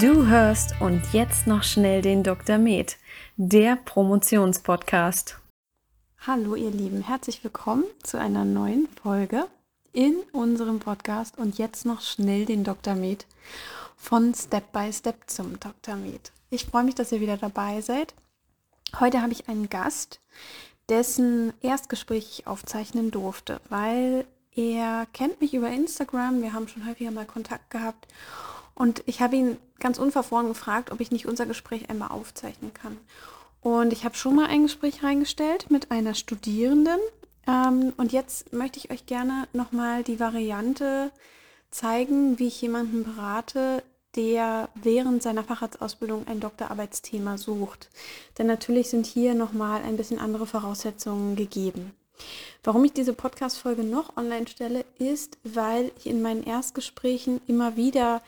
Du hörst und jetzt noch schnell den Dr. Med, der Promotionspodcast. Hallo ihr Lieben, herzlich willkommen zu einer neuen Folge in unserem Podcast und jetzt noch schnell den Dr. Med von Step by Step zum Dr. Med. Ich freue mich, dass ihr wieder dabei seid. Heute habe ich einen Gast, dessen Erstgespräch ich aufzeichnen durfte, weil er kennt mich über Instagram, wir haben schon häufiger mal Kontakt gehabt und ich habe ihn ganz unverfroren gefragt, ob ich nicht unser Gespräch einmal aufzeichnen kann. Und ich habe schon mal ein Gespräch reingestellt mit einer Studierenden. Ähm, und jetzt möchte ich euch gerne nochmal die Variante zeigen, wie ich jemanden berate, der während seiner Facharztausbildung ein Doktorarbeitsthema sucht. Denn natürlich sind hier nochmal ein bisschen andere Voraussetzungen gegeben. Warum ich diese Podcast-Folge noch online stelle, ist, weil ich in meinen Erstgesprächen immer wieder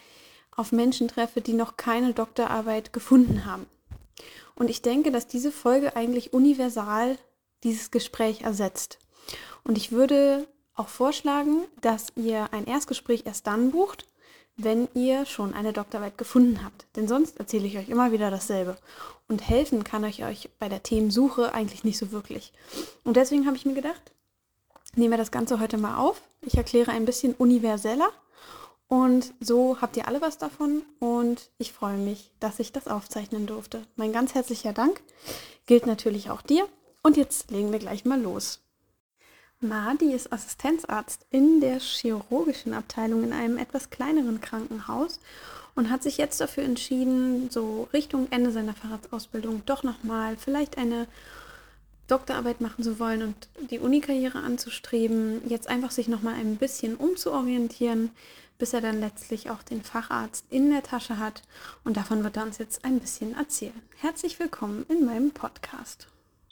auf Menschen treffe, die noch keine Doktorarbeit gefunden haben. Und ich denke, dass diese Folge eigentlich universal dieses Gespräch ersetzt. Und ich würde auch vorschlagen, dass ihr ein Erstgespräch erst dann bucht, wenn ihr schon eine Doktorarbeit gefunden habt. Denn sonst erzähle ich euch immer wieder dasselbe. Und helfen kann ich euch bei der Themensuche eigentlich nicht so wirklich. Und deswegen habe ich mir gedacht, nehmen wir das Ganze heute mal auf. Ich erkläre ein bisschen universeller. Und so habt ihr alle was davon. Und ich freue mich, dass ich das aufzeichnen durfte. Mein ganz herzlicher Dank gilt natürlich auch dir. Und jetzt legen wir gleich mal los. Madi ist Assistenzarzt in der chirurgischen Abteilung in einem etwas kleineren Krankenhaus und hat sich jetzt dafür entschieden, so Richtung Ende seiner Fahrradsausbildung doch nochmal vielleicht eine Doktorarbeit machen zu wollen und die Unikarriere anzustreben, jetzt einfach sich nochmal ein bisschen umzuorientieren, bis er dann letztlich auch den Facharzt in der Tasche hat. Und davon wird er uns jetzt ein bisschen erzählen. Herzlich willkommen in meinem Podcast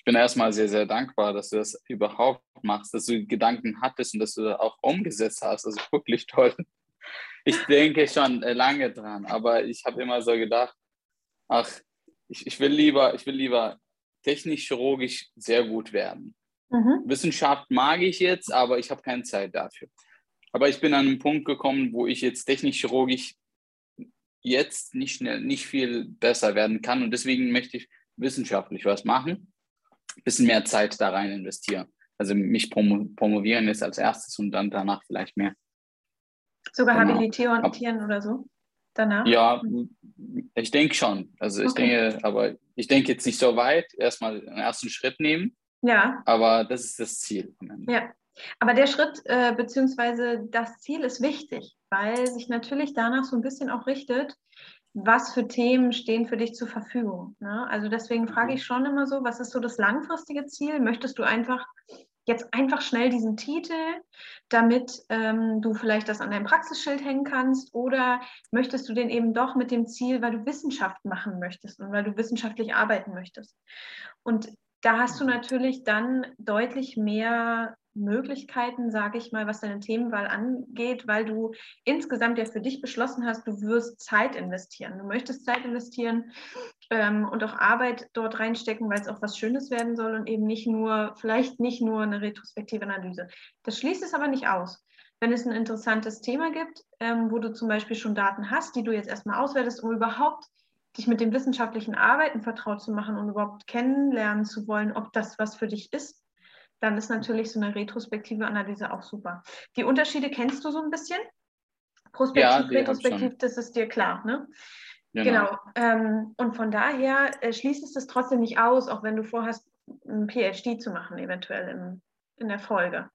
bin erstmal sehr, sehr dankbar, dass du das überhaupt machst, dass du Gedanken hattest und dass du das auch umgesetzt hast. Also wirklich toll. Ich denke schon äh, lange dran, aber ich habe immer so gedacht, ach, ich, ich will lieber, ich will lieber technisch-chirurgisch sehr gut werden. Mhm. Wissenschaft mag ich jetzt, aber ich habe keine Zeit dafür. Aber ich bin an einen Punkt gekommen, wo ich jetzt technisch-chirurgisch jetzt nicht schnell, nicht viel besser werden kann und deswegen möchte ich wissenschaftlich was machen ein bisschen mehr Zeit da rein investiere. Also mich promo promovieren ist als erstes und dann danach vielleicht mehr. Sogar genau. habilitieren oder so? Danach? Ja, ich denke schon. Also ich okay. denke, aber ich denke jetzt nicht so weit. Erstmal einen ersten Schritt nehmen. Ja. Aber das ist das Ziel. Ja. Aber der Schritt äh, bzw. das Ziel ist wichtig, weil sich natürlich danach so ein bisschen auch richtet, was für Themen stehen für dich zur Verfügung? Ne? Also deswegen frage ich schon immer so, was ist so das langfristige Ziel? Möchtest du einfach jetzt einfach schnell diesen Titel, damit ähm, du vielleicht das an deinem Praxisschild hängen kannst? Oder möchtest du den eben doch mit dem Ziel, weil du Wissenschaft machen möchtest und weil du wissenschaftlich arbeiten möchtest? Und da hast du natürlich dann deutlich mehr Möglichkeiten, sage ich mal, was deine Themenwahl angeht, weil du insgesamt ja für dich beschlossen hast, du wirst Zeit investieren. Du möchtest Zeit investieren ähm, und auch Arbeit dort reinstecken, weil es auch was Schönes werden soll und eben nicht nur, vielleicht nicht nur eine retrospektive Analyse. Das schließt es aber nicht aus. Wenn es ein interessantes Thema gibt, ähm, wo du zum Beispiel schon Daten hast, die du jetzt erstmal auswertest, um überhaupt dich mit dem wissenschaftlichen Arbeiten vertraut zu machen und überhaupt kennenlernen zu wollen, ob das was für dich ist, dann ist natürlich so eine retrospektive Analyse auch super. Die Unterschiede kennst du so ein bisschen? Prospektiv, ja, retrospektiv, das ist dir klar, ne? Genau. genau. Ähm, und von daher äh, schließt es das trotzdem nicht aus, auch wenn du vorhast, ein PhD zu machen, eventuell im, in der Folge.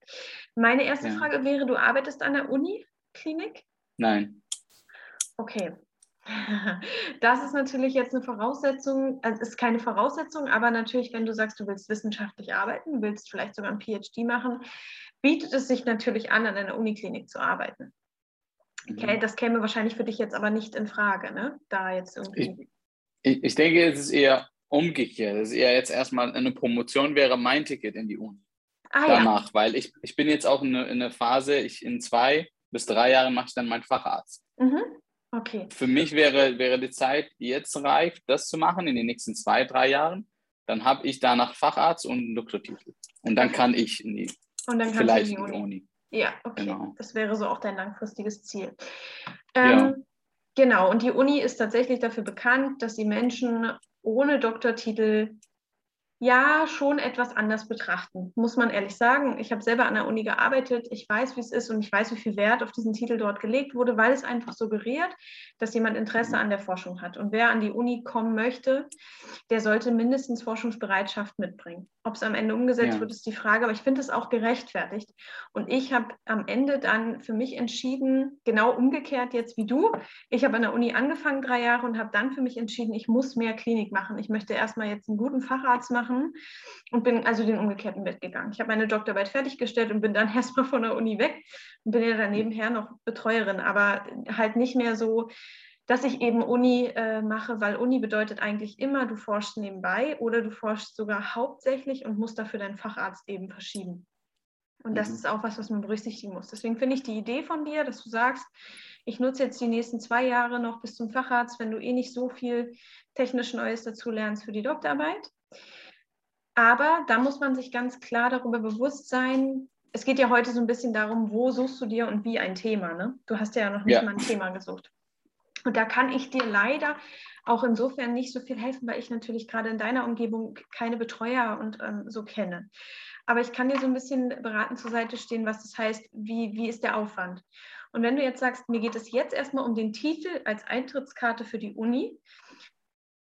Meine erste ja. Frage wäre, du arbeitest an der Uniklinik? Nein. Okay, das ist natürlich jetzt eine Voraussetzung, also ist keine Voraussetzung, aber natürlich, wenn du sagst, du willst wissenschaftlich arbeiten, willst vielleicht sogar ein PhD machen, bietet es sich natürlich an, an einer Uniklinik zu arbeiten. Okay, mhm. das käme wahrscheinlich für dich jetzt aber nicht in Frage, ne? Da jetzt irgendwie. Ich, ich denke, es ist eher umgekehrt. Es ist eher jetzt erstmal eine Promotion wäre mein Ticket in die Uni. Ah, Danach, ja. weil ich, ich bin jetzt auch in einer Phase, ich in zwei bis drei Jahren mache ich dann meinen Facharzt. Mhm. Okay. Für mich wäre, wäre die Zeit jetzt reif, das zu machen in den nächsten zwei, drei Jahren. Dann habe ich danach Facharzt und einen Doktortitel. Und dann kann ich in die, und dann vielleicht in die Uni. Uni. Ja, okay. Genau. Das wäre so auch dein langfristiges Ziel. Ähm, ja. Genau, und die Uni ist tatsächlich dafür bekannt, dass sie Menschen ohne Doktortitel ja schon etwas anders betrachten, muss man ehrlich sagen. Ich habe selber an der Uni gearbeitet, ich weiß, wie es ist und ich weiß, wie viel Wert auf diesen Titel dort gelegt wurde, weil es einfach suggeriert, dass jemand Interesse an der Forschung hat. Und wer an die Uni kommen möchte, der sollte mindestens Forschungsbereitschaft mitbringen. Ob es am Ende umgesetzt ja. wird, ist die Frage, aber ich finde es auch gerechtfertigt. Und ich habe am Ende dann für mich entschieden, genau umgekehrt jetzt wie du. Ich habe an der Uni angefangen drei Jahre und habe dann für mich entschieden, ich muss mehr Klinik machen. Ich möchte erstmal jetzt einen guten Facharzt machen machen und bin also den umgekehrten Weg gegangen. Ich habe meine Doktorarbeit fertiggestellt und bin dann erstmal von der Uni weg und bin ja dann nebenher noch Betreuerin, aber halt nicht mehr so, dass ich eben Uni äh, mache, weil Uni bedeutet eigentlich immer, du forschst nebenbei oder du forschst sogar hauptsächlich und musst dafür deinen Facharzt eben verschieben. Und das mhm. ist auch was, was man berücksichtigen muss. Deswegen finde ich die Idee von dir, dass du sagst, ich nutze jetzt die nächsten zwei Jahre noch bis zum Facharzt, wenn du eh nicht so viel technisch Neues dazu lernst für die Doktorarbeit. Aber da muss man sich ganz klar darüber bewusst sein, es geht ja heute so ein bisschen darum, wo suchst du dir und wie ein Thema. Ne? Du hast ja noch nicht ja. mal ein Thema gesucht. Und da kann ich dir leider auch insofern nicht so viel helfen, weil ich natürlich gerade in deiner Umgebung keine Betreuer und ähm, so kenne. Aber ich kann dir so ein bisschen beraten zur Seite stehen, was das heißt, wie, wie ist der Aufwand. Und wenn du jetzt sagst, mir geht es jetzt erstmal um den Titel als Eintrittskarte für die Uni,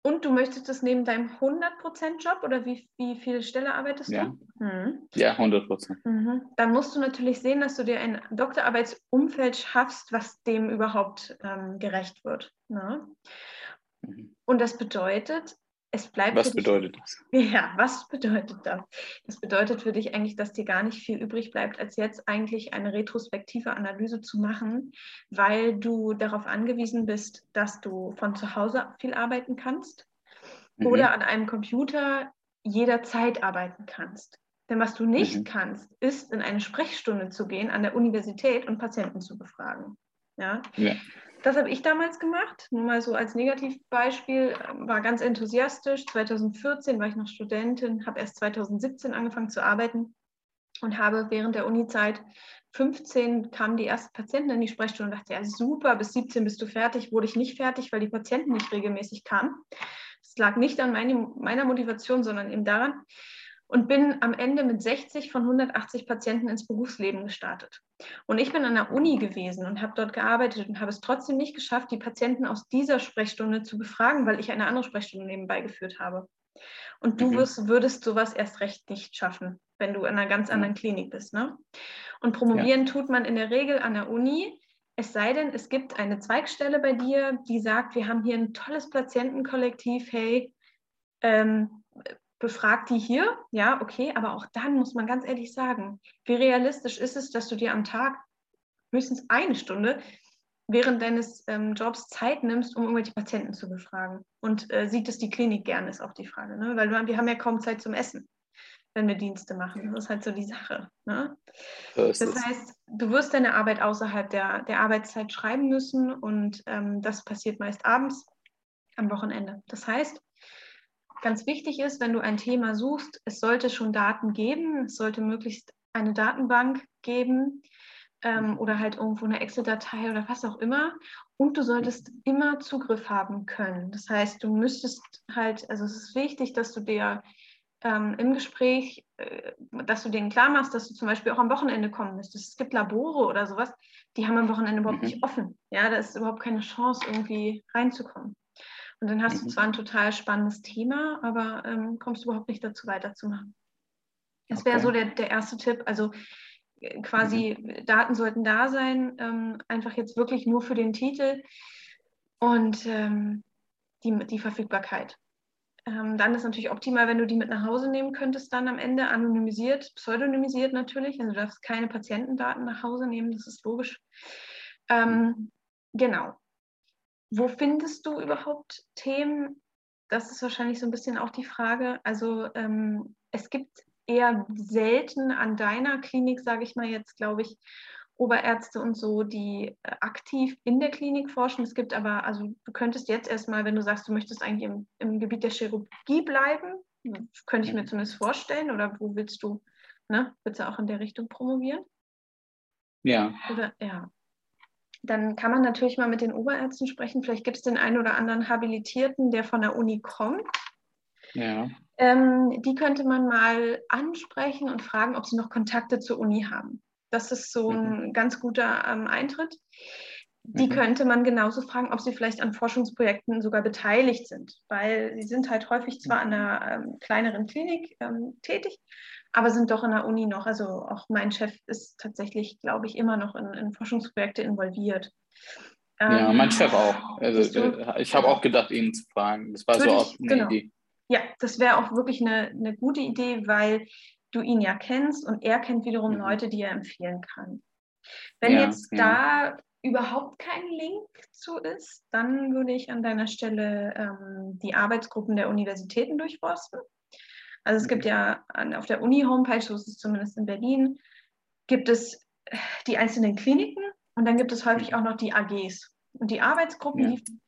und du möchtest das neben deinem 100%-Job oder wie, wie viele Stelle arbeitest ja. du? Mhm. Ja, 100%. Mhm. Dann musst du natürlich sehen, dass du dir ein Doktorarbeitsumfeld schaffst, was dem überhaupt ähm, gerecht wird. Ne? Mhm. Und das bedeutet, es bleibt. Was bedeutet das? Ja, was bedeutet das? Das bedeutet für dich eigentlich, dass dir gar nicht viel übrig bleibt, als jetzt eigentlich eine retrospektive Analyse zu machen, weil du darauf angewiesen bist, dass du von zu Hause viel arbeiten kannst mhm. oder an einem Computer jederzeit arbeiten kannst. Denn was du nicht mhm. kannst, ist in eine Sprechstunde zu gehen an der Universität und Patienten zu befragen. Ja? ja. Das habe ich damals gemacht, nur mal so als Negativbeispiel, ähm, war ganz enthusiastisch. 2014 war ich noch Studentin, habe erst 2017 angefangen zu arbeiten und habe während der Uni-Zeit 15 kamen die ersten Patienten in die Sprechstunde und dachte, ja super, bis 17 bist du fertig. Wurde ich nicht fertig, weil die Patienten nicht regelmäßig kamen. Das lag nicht an meine, meiner Motivation, sondern eben daran, und bin am Ende mit 60 von 180 Patienten ins Berufsleben gestartet. Und ich bin an der Uni gewesen und habe dort gearbeitet und habe es trotzdem nicht geschafft, die Patienten aus dieser Sprechstunde zu befragen, weil ich eine andere Sprechstunde nebenbei geführt habe. Und du mhm. wirst, würdest sowas erst recht nicht schaffen, wenn du in einer ganz anderen Klinik bist. Ne? Und promovieren ja. tut man in der Regel an der Uni, es sei denn, es gibt eine Zweigstelle bei dir, die sagt, wir haben hier ein tolles Patientenkollektiv, hey, ähm, befrag die hier, ja, okay, aber auch dann muss man ganz ehrlich sagen, wie realistisch ist es, dass du dir am Tag höchstens eine Stunde während deines ähm, Jobs Zeit nimmst, um irgendwelche Patienten zu befragen. Und äh, sieht es die Klinik gerne, ist auch die Frage, ne? weil wir, wir haben ja kaum Zeit zum Essen, wenn wir Dienste machen. Das ist halt so die Sache. Ne? Das, das heißt, du wirst deine Arbeit außerhalb der, der Arbeitszeit schreiben müssen und ähm, das passiert meist abends am Wochenende. Das heißt, ganz wichtig ist, wenn du ein Thema suchst, es sollte schon Daten geben, es sollte möglichst eine Datenbank geben ähm, oder halt irgendwo eine Excel-Datei oder was auch immer. Und du solltest immer Zugriff haben können. Das heißt, du müsstest halt, also es ist wichtig, dass du dir ähm, im Gespräch, äh, dass du denen klar machst, dass du zum Beispiel auch am Wochenende kommen müsstest. Es gibt Labore oder sowas, die haben am Wochenende überhaupt mhm. nicht offen. Ja, da ist überhaupt keine Chance, irgendwie reinzukommen. Und dann hast mhm. du zwar ein total spannendes Thema, aber ähm, kommst überhaupt nicht dazu, weiterzumachen. Das okay. wäre so der, der erste Tipp. Also äh, quasi mhm. Daten sollten da sein, ähm, einfach jetzt wirklich nur für den Titel und ähm, die, die Verfügbarkeit. Ähm, dann ist natürlich optimal, wenn du die mit nach Hause nehmen könntest, dann am Ende anonymisiert, pseudonymisiert natürlich. Also du darfst keine Patientendaten nach Hause nehmen, das ist logisch. Ähm, mhm. genau. Wo findest du überhaupt Themen? Das ist wahrscheinlich so ein bisschen auch die Frage. Also ähm, es gibt eher selten an deiner Klinik, sage ich mal jetzt, glaube ich, Oberärzte und so, die äh, aktiv in der Klinik forschen. Es gibt aber, also du könntest jetzt erstmal, wenn du sagst, du möchtest eigentlich im, im Gebiet der Chirurgie bleiben, könnte ich mir mhm. zumindest vorstellen, oder wo willst du, ne, willst du auch in der Richtung promovieren? Ja. Oder, ja. Dann kann man natürlich mal mit den Oberärzten sprechen. Vielleicht gibt es den einen oder anderen Habilitierten, der von der Uni kommt. Ja. Ähm, die könnte man mal ansprechen und fragen, ob sie noch Kontakte zur Uni haben. Das ist so ein mhm. ganz guter ähm, Eintritt. Die mhm. könnte man genauso fragen, ob sie vielleicht an Forschungsprojekten sogar beteiligt sind, weil sie sind halt häufig zwar an einer ähm, kleineren Klinik ähm, tätig, aber sind doch in der Uni noch. Also auch mein Chef ist tatsächlich, glaube ich, immer noch in, in Forschungsprojekte involviert. Ja, mein ähm, Chef auch. Also, äh, ich habe auch gedacht, ihn zu fragen. Das war so auch eine genau. Idee. Ja, das wäre auch wirklich eine, eine gute Idee, weil du ihn ja kennst und er kennt wiederum mhm. Leute, die er empfehlen kann. Wenn ja, jetzt ja. da überhaupt kein Link zu ist, dann würde ich an deiner Stelle ähm, die Arbeitsgruppen der Universitäten durchforsten. Also es mhm. gibt ja an, auf der Uni-Homepage, so ist es zumindest in Berlin, gibt es die einzelnen Kliniken und dann gibt es häufig mhm. auch noch die AGs. Und die Arbeitsgruppen, ja. die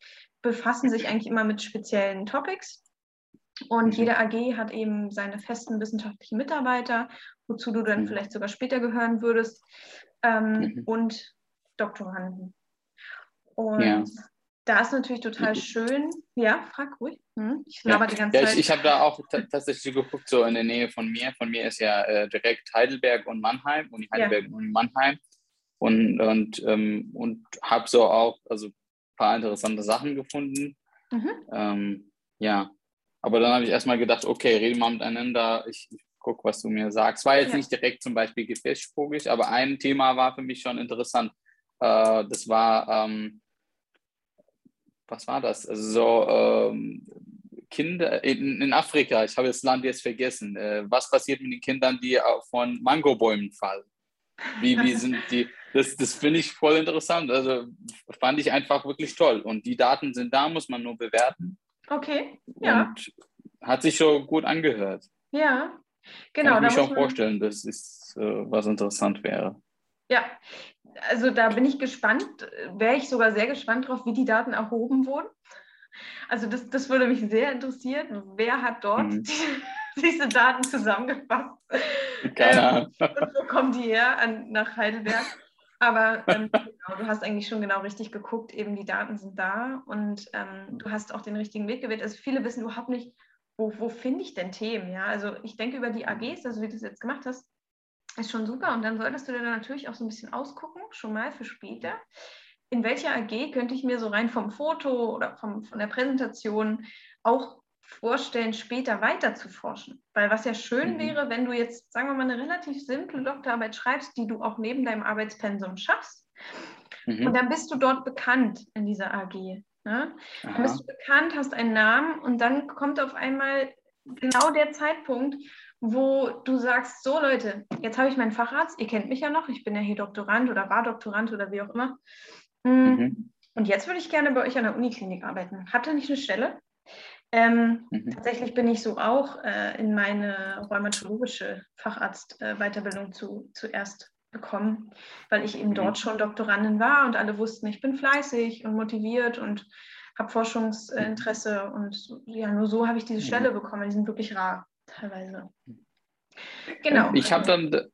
befassen sich eigentlich immer mit speziellen Topics. Und mhm. jede AG hat eben seine festen wissenschaftlichen Mitarbeiter, wozu du dann vielleicht sogar später gehören würdest. Ähm, mhm. Und Doktoranden. Und ja. Da ist natürlich total schön. Ja, frag ruhig. Hm? Ich laber ja. die ganze ja, Zeit. Ich, ich habe da auch tatsächlich geguckt, so in der Nähe von mir. Von mir ist ja äh, direkt Heidelberg und Mannheim, Uni Heidelberg ja. und Mannheim. Und, und, ähm, und habe so auch also ein paar interessante Sachen gefunden. Mhm. Ähm, ja, aber dann habe ich erstmal gedacht, okay, reden wir miteinander. Ich, ich gucke, was du mir sagst. War jetzt ja. nicht direkt zum Beispiel gefäßvogig, aber ein Thema war für mich schon interessant. Äh, das war, ähm, was war das? Also so ähm, Kinder in, in, Afrika, ich habe das Land jetzt vergessen. Äh, was passiert mit den Kindern, die von Mangobäumen fallen? Wie, wie sind die? Das, das finde ich voll interessant. Also fand ich einfach wirklich toll. Und die Daten sind da, muss man nur bewerten. Okay, ja. Und hat sich schon gut angehört. Ja, genau. Kann ich mir schon vorstellen, dass es äh, was interessant wäre. Ja, also da bin ich gespannt, wäre ich sogar sehr gespannt drauf, wie die Daten erhoben wurden. Also das, das würde mich sehr interessieren. Wer hat dort mhm. die, diese Daten zusammengefasst? Keine ähm, Ahnung. Ähm, und wo kommen die her an, nach Heidelberg? Aber ähm, genau, du hast eigentlich schon genau richtig geguckt, eben die Daten sind da und ähm, du hast auch den richtigen Weg gewählt. Also viele wissen überhaupt nicht, wo, wo finde ich denn Themen? Ja? Also ich denke über die AGs, also wie du es jetzt gemacht hast, ist schon super. Und dann solltest du dir dann natürlich auch so ein bisschen ausgucken, schon mal für später. In welcher AG könnte ich mir so rein vom Foto oder vom, von der Präsentation auch vorstellen, später weiter zu forschen? Weil was ja schön mhm. wäre, wenn du jetzt, sagen wir mal, eine relativ simple Doktorarbeit schreibst, die du auch neben deinem Arbeitspensum schaffst. Mhm. Und dann bist du dort bekannt in dieser AG. Ne? Dann bist du bekannt, hast einen Namen und dann kommt auf einmal genau der Zeitpunkt, wo du sagst, so Leute, jetzt habe ich meinen Facharzt, ihr kennt mich ja noch, ich bin ja hier Doktorand oder war Doktorand oder wie auch immer. Mm, mhm. Und jetzt würde ich gerne bei euch an der Uniklinik arbeiten. Habt ihr nicht eine Stelle? Ähm, mhm. Tatsächlich bin ich so auch äh, in meine rheumatologische Facharztweiterbildung äh, zu, zuerst gekommen, weil ich eben mhm. dort schon Doktorandin war und alle wussten, ich bin fleißig und motiviert und habe Forschungsinteresse und ja, nur so habe ich diese mhm. Stelle bekommen. Die sind wirklich rar teilweise. Genau. Ich habe dann,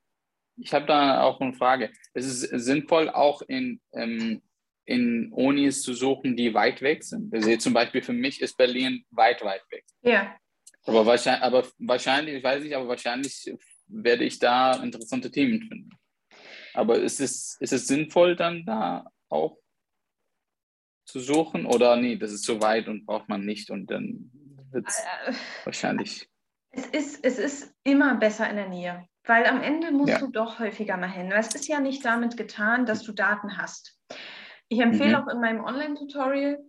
ich habe da auch eine Frage. Es ist sinnvoll, auch in, ähm, in Unis zu suchen, die weit weg sind. Also zum Beispiel für mich ist Berlin weit, weit weg. Ja. Aber wahrscheinlich, aber wahrscheinlich, ich weiß nicht, aber wahrscheinlich werde ich da interessante Themen finden. Aber ist es, ist es sinnvoll, dann da auch zu suchen? Oder nee, das ist zu weit und braucht man nicht und dann wird es äh, wahrscheinlich. Es ist, es ist immer besser in der Nähe, weil am Ende musst ja. du doch häufiger mal hin. Es ist ja nicht damit getan, dass du Daten hast. Ich empfehle mhm. auch in meinem Online-Tutorial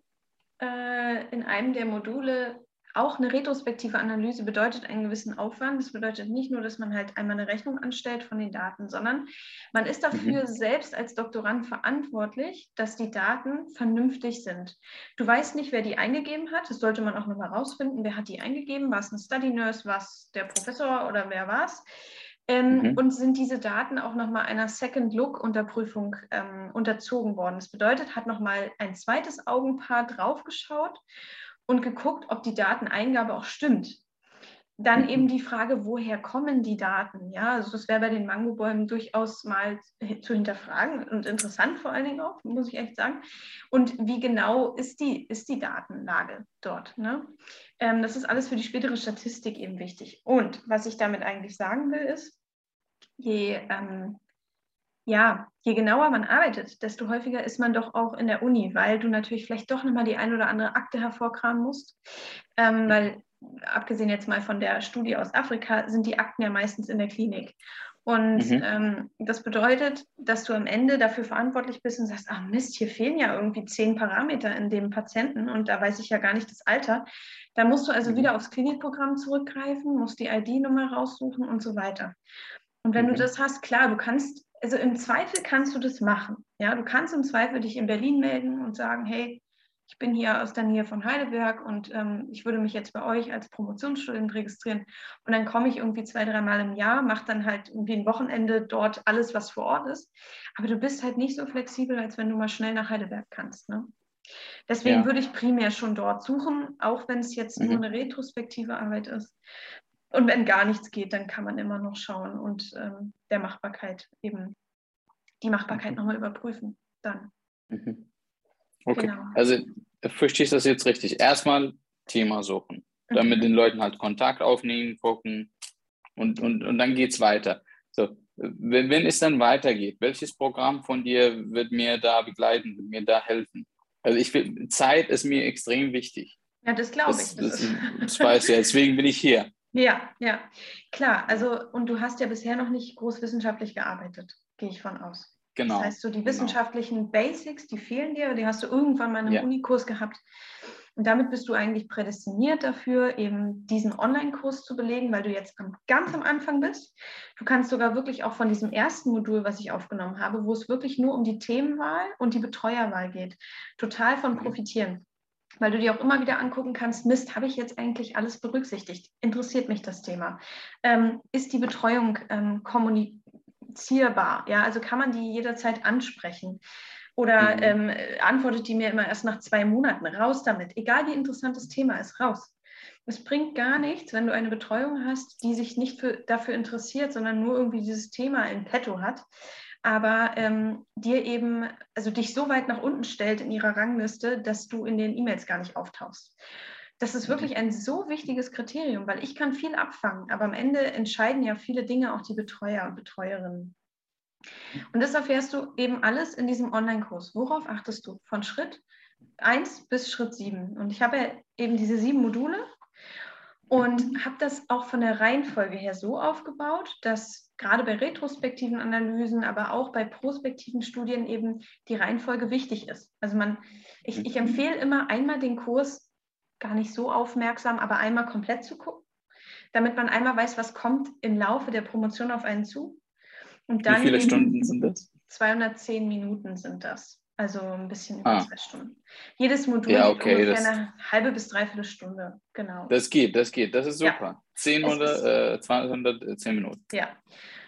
äh, in einem der Module auch eine retrospektive Analyse bedeutet einen gewissen Aufwand. Das bedeutet nicht nur, dass man halt einmal eine Rechnung anstellt von den Daten, sondern man ist dafür mhm. selbst als Doktorand verantwortlich, dass die Daten vernünftig sind. Du weißt nicht, wer die eingegeben hat. Das sollte man auch nochmal rausfinden. Wer hat die eingegeben? War es ein Study Nurse? War es der Professor oder wer war es? Ähm, mhm. Und sind diese Daten auch nochmal einer Second Look Unterprüfung ähm, unterzogen worden? Das bedeutet, hat nochmal ein zweites Augenpaar draufgeschaut und geguckt, ob die Dateneingabe auch stimmt. dann eben die Frage, woher kommen die Daten? Ja, also das wäre bei den Mangobäumen durchaus mal zu hinterfragen und interessant vor allen Dingen auch, muss ich echt sagen. Und wie genau ist die, ist die Datenlage dort? Ne? Ähm, das ist alles für die spätere Statistik eben wichtig. Und was ich damit eigentlich sagen will, ist, je, ähm, ja, je genauer man arbeitet, desto häufiger ist man doch auch in der Uni, weil du natürlich vielleicht doch nochmal die ein oder andere Akte hervorkramen musst, ähm, weil abgesehen jetzt mal von der Studie aus Afrika, sind die Akten ja meistens in der Klinik. Und mhm. ähm, das bedeutet, dass du am Ende dafür verantwortlich bist und sagst, ach Mist, hier fehlen ja irgendwie zehn Parameter in dem Patienten und da weiß ich ja gar nicht das Alter. Da musst du also mhm. wieder aufs Klinikprogramm zurückgreifen, musst die ID-Nummer raussuchen und so weiter. Und wenn mhm. du das hast, klar, du kannst, also im Zweifel kannst du das machen. Ja, du kannst im Zweifel dich in Berlin melden und sagen, hey, ich bin hier aus der Nähe von Heidelberg und ähm, ich würde mich jetzt bei euch als Promotionsstudent registrieren. Und dann komme ich irgendwie zwei, dreimal im Jahr, mache dann halt irgendwie ein Wochenende dort alles, was vor Ort ist. Aber du bist halt nicht so flexibel, als wenn du mal schnell nach Heidelberg kannst. Ne? Deswegen ja. würde ich primär schon dort suchen, auch wenn es jetzt mhm. nur eine retrospektive Arbeit ist. Und wenn gar nichts geht, dann kann man immer noch schauen und ähm, der Machbarkeit eben die Machbarkeit mhm. nochmal überprüfen. Dann. Mhm. Okay, genau. also verstehst du das jetzt richtig? Erstmal Thema suchen, dann mit mhm. den Leuten halt Kontakt aufnehmen, gucken und, und, und dann geht es weiter. So, wenn, wenn es dann weitergeht, welches Programm von dir wird mir da begleiten, wird mir da helfen? Also ich will, Zeit ist mir extrem wichtig. Ja, das glaube ich. Das, das, das weiß ja, deswegen bin ich hier. Ja, ja, klar. Also, und du hast ja bisher noch nicht großwissenschaftlich gearbeitet, gehe ich von aus. Genau. Das heißt, so die genau. wissenschaftlichen genau. Basics, die fehlen dir, die hast du irgendwann mal in einem ja. Unikurs gehabt. Und damit bist du eigentlich prädestiniert dafür, eben diesen Online-Kurs zu belegen, weil du jetzt ganz am Anfang bist. Du kannst sogar wirklich auch von diesem ersten Modul, was ich aufgenommen habe, wo es wirklich nur um die Themenwahl und die Betreuerwahl geht, total von mhm. profitieren. Weil du dir auch immer wieder angucken kannst, Mist, habe ich jetzt eigentlich alles berücksichtigt? Interessiert mich das Thema? Ähm, ist die Betreuung ähm, kommunizierbar? Ja, also kann man die jederzeit ansprechen? Oder mhm. ähm, antwortet die mir immer erst nach zwei Monaten? Raus damit. Egal wie interessant das Thema ist, raus. Es bringt gar nichts, wenn du eine Betreuung hast, die sich nicht für, dafür interessiert, sondern nur irgendwie dieses Thema in petto hat, aber ähm, dir eben, also dich so weit nach unten stellt in ihrer Rangliste, dass du in den E-Mails gar nicht auftauchst. Das ist wirklich ein so wichtiges Kriterium, weil ich kann viel abfangen, aber am Ende entscheiden ja viele Dinge auch die Betreuer und Betreuerinnen. Und das erfährst du eben alles in diesem Online-Kurs. Worauf achtest du? Von Schritt 1 bis Schritt 7. Und ich habe ja eben diese sieben Module und habe das auch von der Reihenfolge her so aufgebaut, dass gerade bei retrospektiven Analysen, aber auch bei prospektiven Studien eben die Reihenfolge wichtig ist. Also man, ich, ich empfehle immer einmal den Kurs gar nicht so aufmerksam, aber einmal komplett zu gucken, damit man einmal weiß, was kommt im Laufe der Promotion auf einen zu. Und dann Wie viele Stunden sind das? 210 Minuten sind das. Also ein bisschen über ah. zwei Stunden. Jedes Modul ja, okay, ungefähr eine halbe bis dreiviertel Stunde. Genau. Das geht, das geht. Das ist super. Ja. 10 oder äh, 210 Minuten. Ja.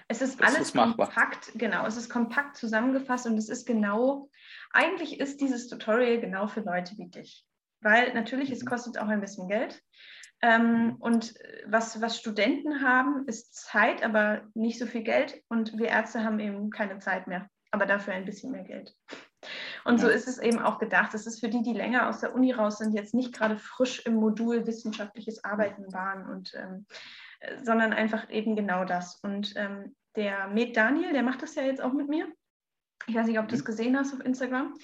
Es ist das alles ist kompakt, genau. Es ist kompakt zusammengefasst und es ist genau, eigentlich ist dieses Tutorial genau für Leute wie dich weil natürlich es mhm. kostet auch ein bisschen Geld. Ähm, mhm. und was, was Studenten haben, ist Zeit, aber nicht so viel Geld. Und wir Ärzte haben eben keine Zeit mehr, aber dafür ein bisschen mehr Geld. Und ja. so ist es eben auch gedacht. Es ist für die, die länger aus der Uni raus sind, jetzt nicht gerade frisch im Modul wissenschaftliches Arbeiten waren, und, ähm, äh, sondern einfach eben genau das. Und ähm, der Med Daniel, der macht das ja jetzt auch mit mir. Ich weiß nicht, ob du es mhm. gesehen hast auf Instagram.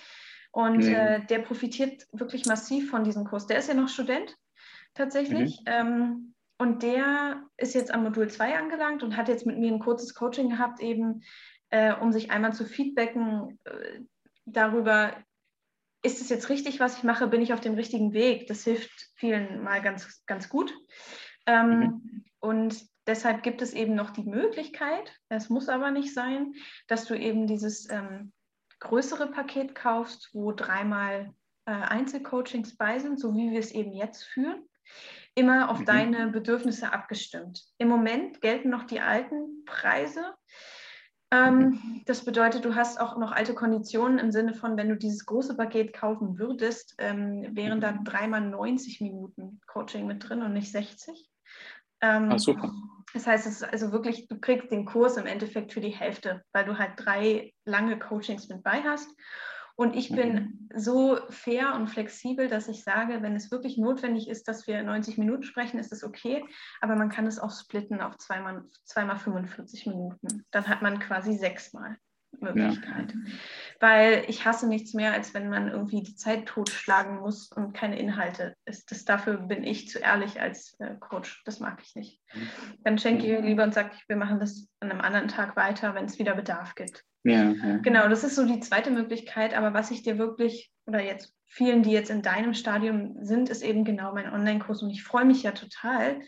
Und mhm. äh, der profitiert wirklich massiv von diesem Kurs. Der ist ja noch Student tatsächlich. Mhm. Ähm, und der ist jetzt am Modul 2 angelangt und hat jetzt mit mir ein kurzes Coaching gehabt, eben äh, um sich einmal zu feedbacken äh, darüber, ist es jetzt richtig, was ich mache? Bin ich auf dem richtigen Weg? Das hilft vielen mal ganz, ganz gut. Ähm, mhm. Und deshalb gibt es eben noch die Möglichkeit, es muss aber nicht sein, dass du eben dieses ähm, größere Paket kaufst, wo dreimal äh, Einzelcoachings bei sind, so wie wir es eben jetzt führen, immer auf mhm. deine Bedürfnisse abgestimmt. Im Moment gelten noch die alten Preise. Ähm. Das bedeutet, du hast auch noch alte Konditionen im Sinne von, wenn du dieses große Paket kaufen würdest, ähm, wären dann mhm. dreimal 90 Minuten Coaching mit drin und nicht 60. Ähm, ah, super. Das heißt, es ist also wirklich, du kriegst den Kurs im Endeffekt für die Hälfte, weil du halt drei lange Coachings mit bei hast. Und ich bin mhm. so fair und flexibel, dass ich sage, wenn es wirklich notwendig ist, dass wir 90 Minuten sprechen, ist es okay. Aber man kann es auch splitten auf zweimal, zweimal 45 Minuten. Dann hat man quasi sechsmal. Möglichkeit. Ja. Weil ich hasse nichts mehr, als wenn man irgendwie die Zeit totschlagen muss und keine Inhalte ist. Das, dafür bin ich zu ehrlich als äh, Coach. Das mag ich nicht. Dann schenke ich lieber und sage, wir machen das an einem anderen Tag weiter, wenn es wieder Bedarf gibt. Ja, ja. Genau, das ist so die zweite Möglichkeit. Aber was ich dir wirklich, oder jetzt vielen, die jetzt in deinem Stadium sind, ist eben genau mein Online-Kurs. Und ich freue mich ja total,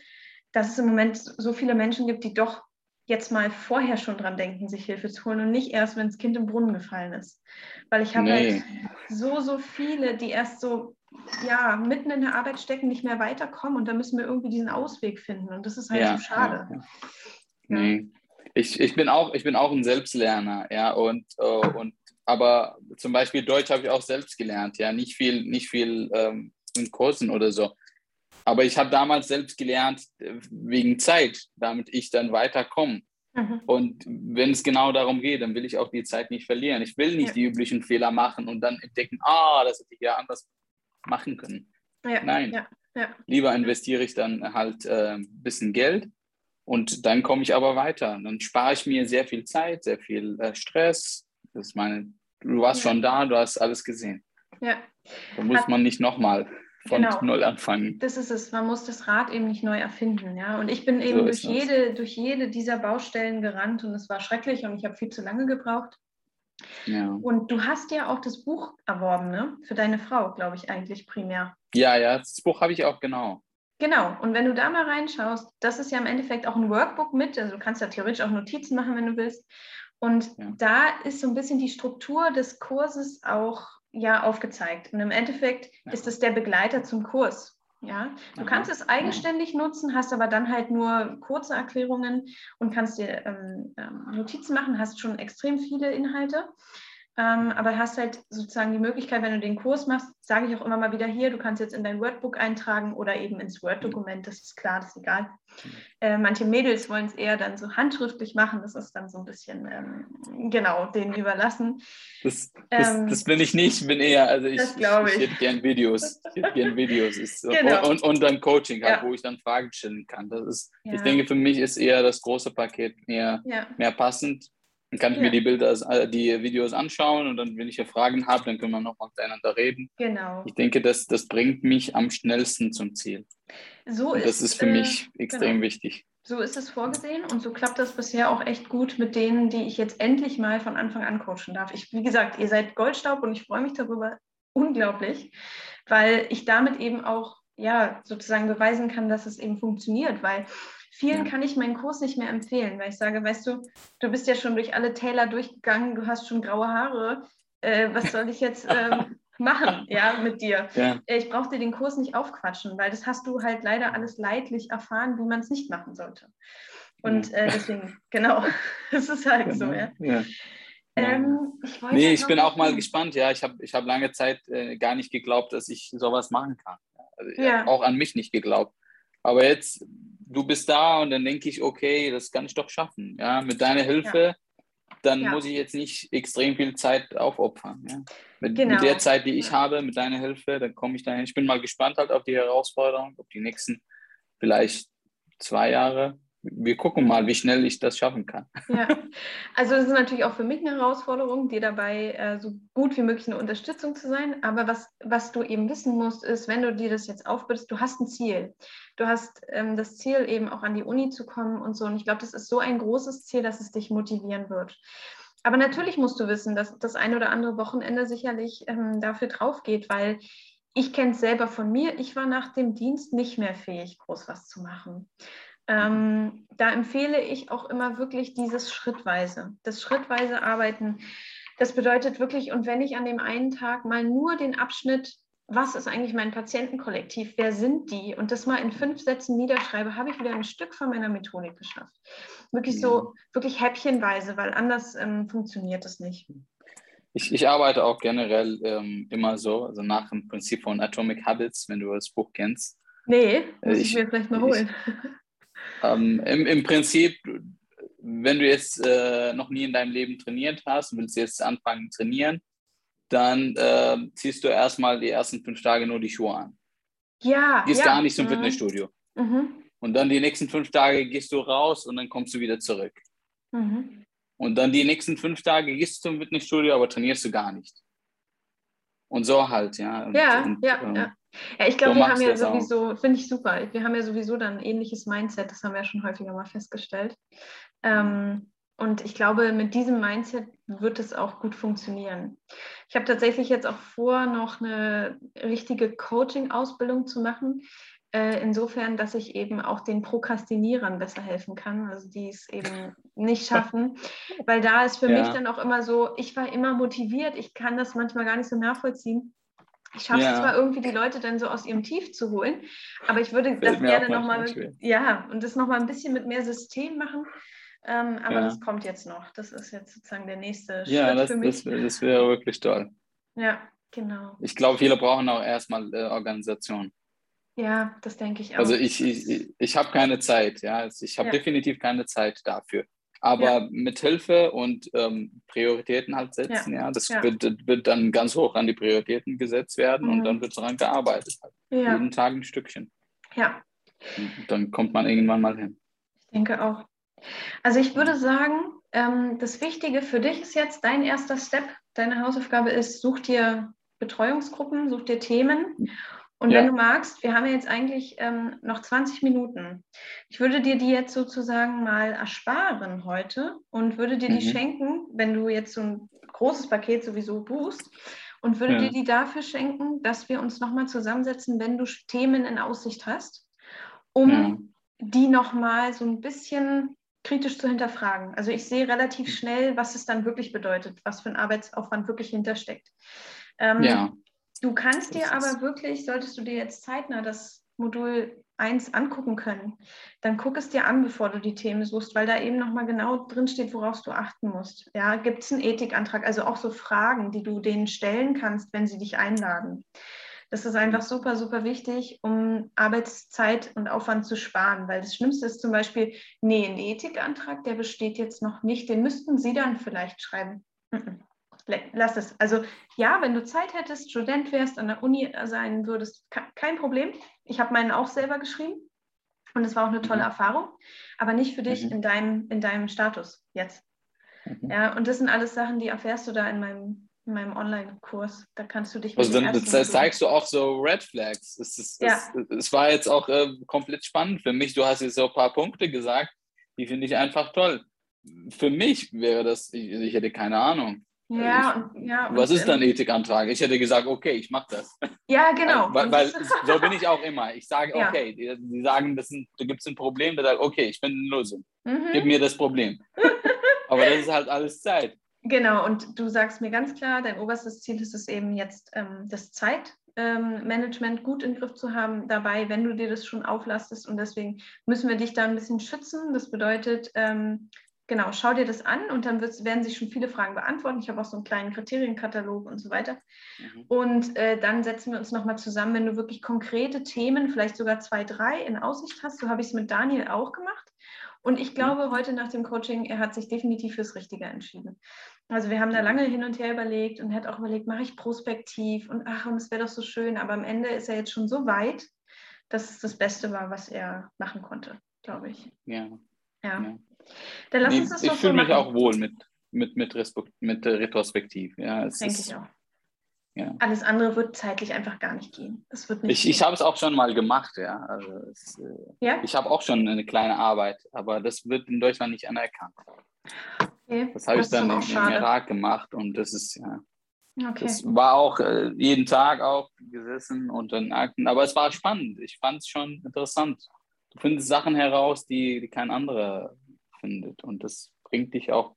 dass es im Moment so viele Menschen gibt, die doch jetzt mal vorher schon dran denken, sich Hilfe zu holen und nicht erst, wenn das Kind im Brunnen gefallen ist. Weil ich habe nee. halt so, so viele, die erst so ja, mitten in der Arbeit stecken, nicht mehr weiterkommen und da müssen wir irgendwie diesen Ausweg finden und das ist halt ja, so schade. Ja, ja. Nee. Ich, ich, bin auch, ich bin auch ein Selbstlerner, ja, und, uh, und aber zum Beispiel Deutsch habe ich auch selbst gelernt, ja, nicht viel, nicht viel ähm, in Kursen oder so. Aber ich habe damals selbst gelernt, äh, wegen Zeit, damit ich dann weiterkomme. Mhm. Und wenn es genau darum geht, dann will ich auch die Zeit nicht verlieren. Ich will nicht ja. die üblichen Fehler machen und dann entdecken, ah, das hätte ich ja anders machen können. Ja. Nein. Ja. Lieber investiere ich dann halt äh, ein bisschen Geld und dann komme ich aber weiter. Dann spare ich mir sehr viel Zeit, sehr viel äh, Stress. Das meine, du warst schon da, du hast alles gesehen. Ja. Da muss Hat, man nicht nochmal von genau. null anfangen. Das ist es. Man muss das Rad eben nicht neu erfinden. Ja? Und ich bin eben so durch, jede, durch jede dieser Baustellen gerannt und es war schrecklich und ich habe viel zu lange gebraucht. Ja. Und du hast ja auch das Buch erworben, ne? Für deine Frau, glaube ich, eigentlich primär. Ja, ja, das Buch habe ich auch, genau. Genau, und wenn du da mal reinschaust, das ist ja im Endeffekt auch ein Workbook mit, also du kannst ja theoretisch auch Notizen machen, wenn du willst. Und ja. da ist so ein bisschen die Struktur des Kurses auch ja aufgezeigt. Und im Endeffekt ja. ist es der Begleiter zum Kurs. Ja, du Aha. kannst es eigenständig nutzen, hast aber dann halt nur kurze Erklärungen und kannst dir ähm, ähm Notizen machen, hast schon extrem viele Inhalte. Ähm, aber hast halt sozusagen die Möglichkeit, wenn du den Kurs machst, sage ich auch immer mal wieder hier, du kannst jetzt in dein Wordbook eintragen oder eben ins Word-Dokument, das ist klar, das ist egal. Äh, manche Mädels wollen es eher dann so handschriftlich machen, das ist dann so ein bisschen, ähm, genau, denen überlassen. Das, das, ähm, das, bin ich nicht, bin eher, also ich, ich, ich, hätte gern Videos, ich hätte gern Videos ist, genau. und, und dann Coaching, halt, ja. wo ich dann Fragen stellen kann. Das ist, ja. ich denke, für mich ist eher das große Paket mehr, ja. mehr passend dann kann ich ja. mir die Bilder, äh, die Videos anschauen und dann, wenn ich Fragen habe, dann können wir noch miteinander reden. Genau. Ich denke, das, das bringt mich am schnellsten zum Ziel. So und ist, das ist für äh, mich extrem genau. wichtig. So ist es vorgesehen und so klappt das bisher auch echt gut mit denen, die ich jetzt endlich mal von Anfang an coachen darf. Ich, wie gesagt, ihr seid Goldstaub und ich freue mich darüber unglaublich, weil ich damit eben auch ja sozusagen beweisen kann, dass es eben funktioniert, weil Vielen ja. kann ich meinen Kurs nicht mehr empfehlen, weil ich sage, weißt du, du bist ja schon durch alle Täler durchgegangen, du hast schon graue Haare. Äh, was soll ich jetzt ähm, machen, ja, mit dir? Ja. Äh, ich brauche dir den Kurs nicht aufquatschen, weil das hast du halt leider alles leidlich erfahren, wie man es nicht machen sollte. Und äh, deswegen, genau, es ist halt genau. so, ja. ja. Ähm, ich nee, ich bin auch mal gespannt, ja. Ich habe ich hab lange Zeit äh, gar nicht geglaubt, dass ich sowas machen kann. Also, ja. auch an mich nicht geglaubt. Aber jetzt, du bist da und dann denke ich, okay, das kann ich doch schaffen. Ja, mit deiner Hilfe, ja. dann ja. muss ich jetzt nicht extrem viel Zeit aufopfern. Ja? Mit, genau. mit der Zeit, die ich habe, mit deiner Hilfe, dann komme ich dahin. Ich bin mal gespannt halt auf die Herausforderung, ob die nächsten vielleicht zwei Jahre wir gucken mal, wie schnell ich das schaffen kann. Ja, also es ist natürlich auch für mich eine Herausforderung, dir dabei äh, so gut wie möglich eine Unterstützung zu sein. Aber was, was du eben wissen musst, ist, wenn du dir das jetzt aufbildest, du hast ein Ziel. Du hast ähm, das Ziel, eben auch an die Uni zu kommen und so. Und ich glaube, das ist so ein großes Ziel, dass es dich motivieren wird. Aber natürlich musst du wissen, dass das ein oder andere Wochenende sicherlich ähm, dafür drauf geht, weil ich kenne es selber von mir. Ich war nach dem Dienst nicht mehr fähig, groß was zu machen. Ähm, da empfehle ich auch immer wirklich dieses schrittweise, das schrittweise Arbeiten. Das bedeutet wirklich, und wenn ich an dem einen Tag mal nur den Abschnitt, was ist eigentlich mein Patientenkollektiv, wer sind die, und das mal in fünf Sätzen niederschreibe, habe ich wieder ein Stück von meiner Methodik geschafft. Wirklich so, wirklich häppchenweise, weil anders ähm, funktioniert es nicht. Ich, ich, arbeite auch generell ähm, immer so, also nach dem Prinzip von Atomic Habits, wenn du das Buch kennst. Nee, muss ich, ich mir vielleicht mal holen. Ähm, im, Im Prinzip, wenn du jetzt äh, noch nie in deinem Leben trainiert hast, willst jetzt anfangen zu trainieren, dann äh, ziehst du erstmal die ersten fünf Tage nur die Schuhe an. Ja. Gehst ja. gar nicht zum mhm. Fitnessstudio. Mhm. Und dann die nächsten fünf Tage gehst du raus und dann kommst du wieder zurück. Mhm. Und dann die nächsten fünf Tage gehst du zum Fitnessstudio, aber trainierst du gar nicht. Und so halt, ja. Und, Ja, und, ja, ähm, ja. Ja, ich glaube, so wir haben ja sowieso, finde ich super, wir haben ja sowieso dann ein ähnliches Mindset, das haben wir ja schon häufiger mal festgestellt. Ähm, und ich glaube, mit diesem Mindset wird es auch gut funktionieren. Ich habe tatsächlich jetzt auch vor, noch eine richtige Coaching-Ausbildung zu machen. Äh, insofern, dass ich eben auch den Prokrastinierern besser helfen kann, also die es eben nicht schaffen. Weil da ist für Ja. mich dann auch immer so, ich war immer motiviert, ich kann das manchmal gar nicht so nachvollziehen. Ich schaffe es Ja. zwar irgendwie, die Leute dann so aus ihrem Tief zu holen, aber ich würde Fällt das gerne nochmal, ja, und das nochmal ein bisschen mit mehr System machen. Ähm, aber Ja. das kommt jetzt noch. Das ist jetzt sozusagen der nächste ja, Schritt das, für mich. das, das wäre wirklich toll. ja, genau. Ich glaube, viele brauchen auch erstmal äh, Organisation. Ja, das denke ich auch. Also ich, ich, ich- ich habe keine Zeit, ja. Also Ich habe Ja. definitiv keine Zeit dafür. Aber Ja. mit Hilfe und ähm, Prioritäten halt setzen, ja, das Ja. Wird, wird dann ganz hoch an die Prioritäten gesetzt werden Mhm. und dann wird daran gearbeitet. Halt. ja, Jeden Tag ein Stückchen. ja, Und dann kommt man irgendwann mal hin. ich denke auch. Also ich würde sagen, ähm, das Wichtige für dich ist jetzt dein erster Step. Deine Hausaufgabe ist, such dir Betreuungsgruppen, such dir Themen. Und Ja. wenn du magst, wir haben ja jetzt eigentlich ähm, noch 20 Minuten. Ich würde dir die jetzt sozusagen mal ersparen heute und würde dir die Mhm. schenken, wenn du jetzt so ein großes Paket sowieso buchst und würde Ja. dir die dafür schenken, dass wir uns nochmal zusammensetzen, wenn du Themen in Aussicht hast, um Ja. die nochmal so ein bisschen kritisch zu hinterfragen. Also ich sehe relativ Hm. schnell, was es dann wirklich bedeutet, was für ein Arbeitsaufwand wirklich hintersteckt. Ähm, Ja. Du kannst dir aber wirklich, solltest du dir jetzt zeitnah das Modul 1 angucken können, dann guck es dir an, bevor du die Themen suchst, weil da eben nochmal genau drin steht, worauf du achten musst. Ja, gibt es einen Ethikantrag, also auch so Fragen, die du denen stellen kannst, wenn sie dich einladen. Das ist einfach super, super wichtig, um Arbeitszeit und Aufwand zu sparen, weil das Schlimmste ist zum Beispiel, nee, ein Ethikantrag, der besteht jetzt noch nicht, den müssten Sie dann vielleicht schreiben. Lass es. Also ja, wenn du Zeit hättest, Student wärst, an der Uni sein würdest, ke- kein Problem. Ich habe meinen auch selber geschrieben und es war auch eine tolle Mhm. Erfahrung, aber nicht für dich Mhm. in, deinem, in deinem Status jetzt. Mhm. Ja, und das sind alles Sachen, die erfährst du da in meinem, in meinem Online-Kurs. Da kannst du dich Also dann zeigst du auch so Red Flags. Es, ist, Ja. es, es war jetzt auch äh, komplett spannend für mich. Du hast jetzt so ein paar Punkte gesagt, die finde ich einfach toll. Für mich wäre das, ich, ich hätte keine Ahnung. Ja, und, ja. Was und, ist dann ähm, Ethikantrag? Ich hätte gesagt, okay, ich mache das. Ja, genau. Weil, weil so bin ich auch immer. Ich sage, Ja. okay, die, die sagen, das sind, da gibt es ein Problem, da sage okay, ich finde eine Lösung. Gib Mhm. mir das Problem. Aber das ist halt alles Zeit. Genau, und du sagst mir ganz klar, dein oberstes Ziel ist es eben jetzt, ähm, das Zeitmanagement gut im Griff zu haben dabei, wenn du dir das schon auflastest. Und deswegen müssen wir dich da ein bisschen schützen. Das bedeutet, ähm, genau, schau dir das an und dann wird's, werden sich schon viele Fragen beantworten. Ich habe auch so einen kleinen Kriterienkatalog und so weiter. Mhm. Und äh, dann setzen wir uns nochmal zusammen, wenn du wirklich konkrete Themen, vielleicht sogar zwei, drei in Aussicht hast. So habe ich es mit Daniel auch gemacht. Und ich glaube, heute nach dem Coaching, er hat sich definitiv fürs Richtige entschieden. Also wir haben da lange hin und her überlegt und er hat auch überlegt, mache ich prospektiv und ach, und es wäre doch so schön. Aber am Ende ist er jetzt schon so weit, dass es das Beste war, was er machen konnte, glaube ich. Ja. Ja. Ja. Dann lass Nee, uns das ich so fühle mich machen. auch wohl mit, mit, mit, Respekt, mit Retrospektiv. Ja, es Denke ist, ich auch. Ja. Alles andere wird zeitlich einfach gar nicht gehen. Das wird nicht Ich, ich habe es auch schon mal gemacht, ja. Also es, äh, ja? ich habe auch schon eine kleine Arbeit, aber das wird in Deutschland nicht anerkannt. Okay. Das habe ich dann im, im. Irak gemacht und das ist, ja, Okay. das war auch äh, jeden Tag auch gesessen und dann Akten, aber es war spannend. Ich fand es schon interessant. Du findest Sachen heraus, die, die kein anderer findet und das bringt dich auch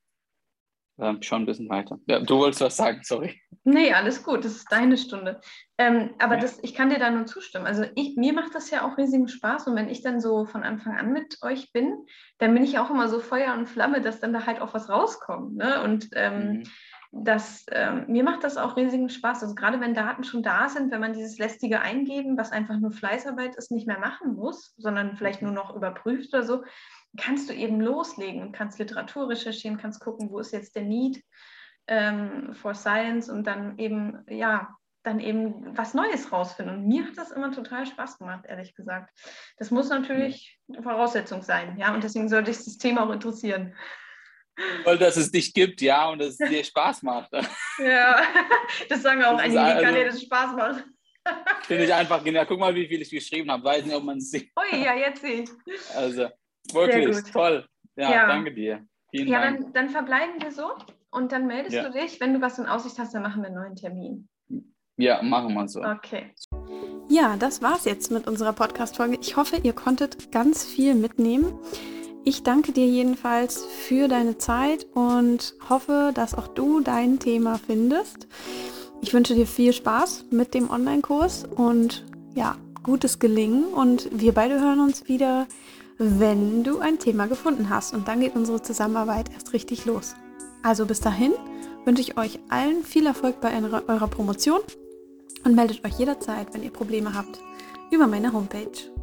ähm, schon ein bisschen weiter. Ja, du wolltest was sagen, sorry. Nee, alles gut, das ist deine Stunde. Ähm, aber Ja. das, ich kann dir da nur zustimmen. Also ich, mir macht das ja auch riesigen Spaß und wenn ich dann so von Anfang an mit euch bin, dann bin ich ja auch immer so Feuer und Flamme, dass dann da halt auch was rauskommt. Ne? Und ähm, Mhm. das, ähm, mir macht das auch riesigen Spaß. Also gerade wenn Daten schon da sind, wenn man dieses lästige Eingeben, was einfach nur Fleißarbeit ist, nicht mehr machen muss, sondern vielleicht nur noch überprüft oder so, kannst du eben loslegen und kannst Literatur recherchieren, kannst gucken, wo ist jetzt der Need ähm, for Science und dann eben, ja, dann eben was Neues rausfinden. Und mir hat das immer total Spaß gemacht, ehrlich gesagt. Das muss natürlich Voraussetzung sein, ja, und deswegen sollte ich das Thema auch interessieren. Weil dass es dich gibt, ja, und dass es dir Spaß macht. Ja, das sagen auch einige, also, kann dir das Spaß macht. Finde ich einfach genial. Guck mal, wie viel ich geschrieben habe. Weiß nicht, ob man es sieht. Ui, ja, jetzt sehe ich. Also, wirklich toll. Ja, ja, danke dir. Vielen ja, Dank. Dann, dann verbleiben wir so und dann meldest ja. du dich. Wenn du was in Aussicht hast, dann machen wir einen neuen Termin. Ja, machen wir so. Okay. Ja, das war's jetzt mit unserer Podcast-Folge. Ich hoffe, ihr konntet ganz viel mitnehmen. Ich danke dir jedenfalls für deine Zeit und hoffe, dass auch du dein Thema findest. Ich wünsche dir viel Spaß mit dem Online-Kurs und ja, gutes Gelingen und wir beide hören uns wieder, wenn du ein Thema gefunden hast und dann geht unsere Zusammenarbeit erst richtig los. Also bis dahin wünsche ich euch allen viel Erfolg bei eurer Promotion und meldet euch jederzeit, wenn ihr Probleme habt, über meine Homepage.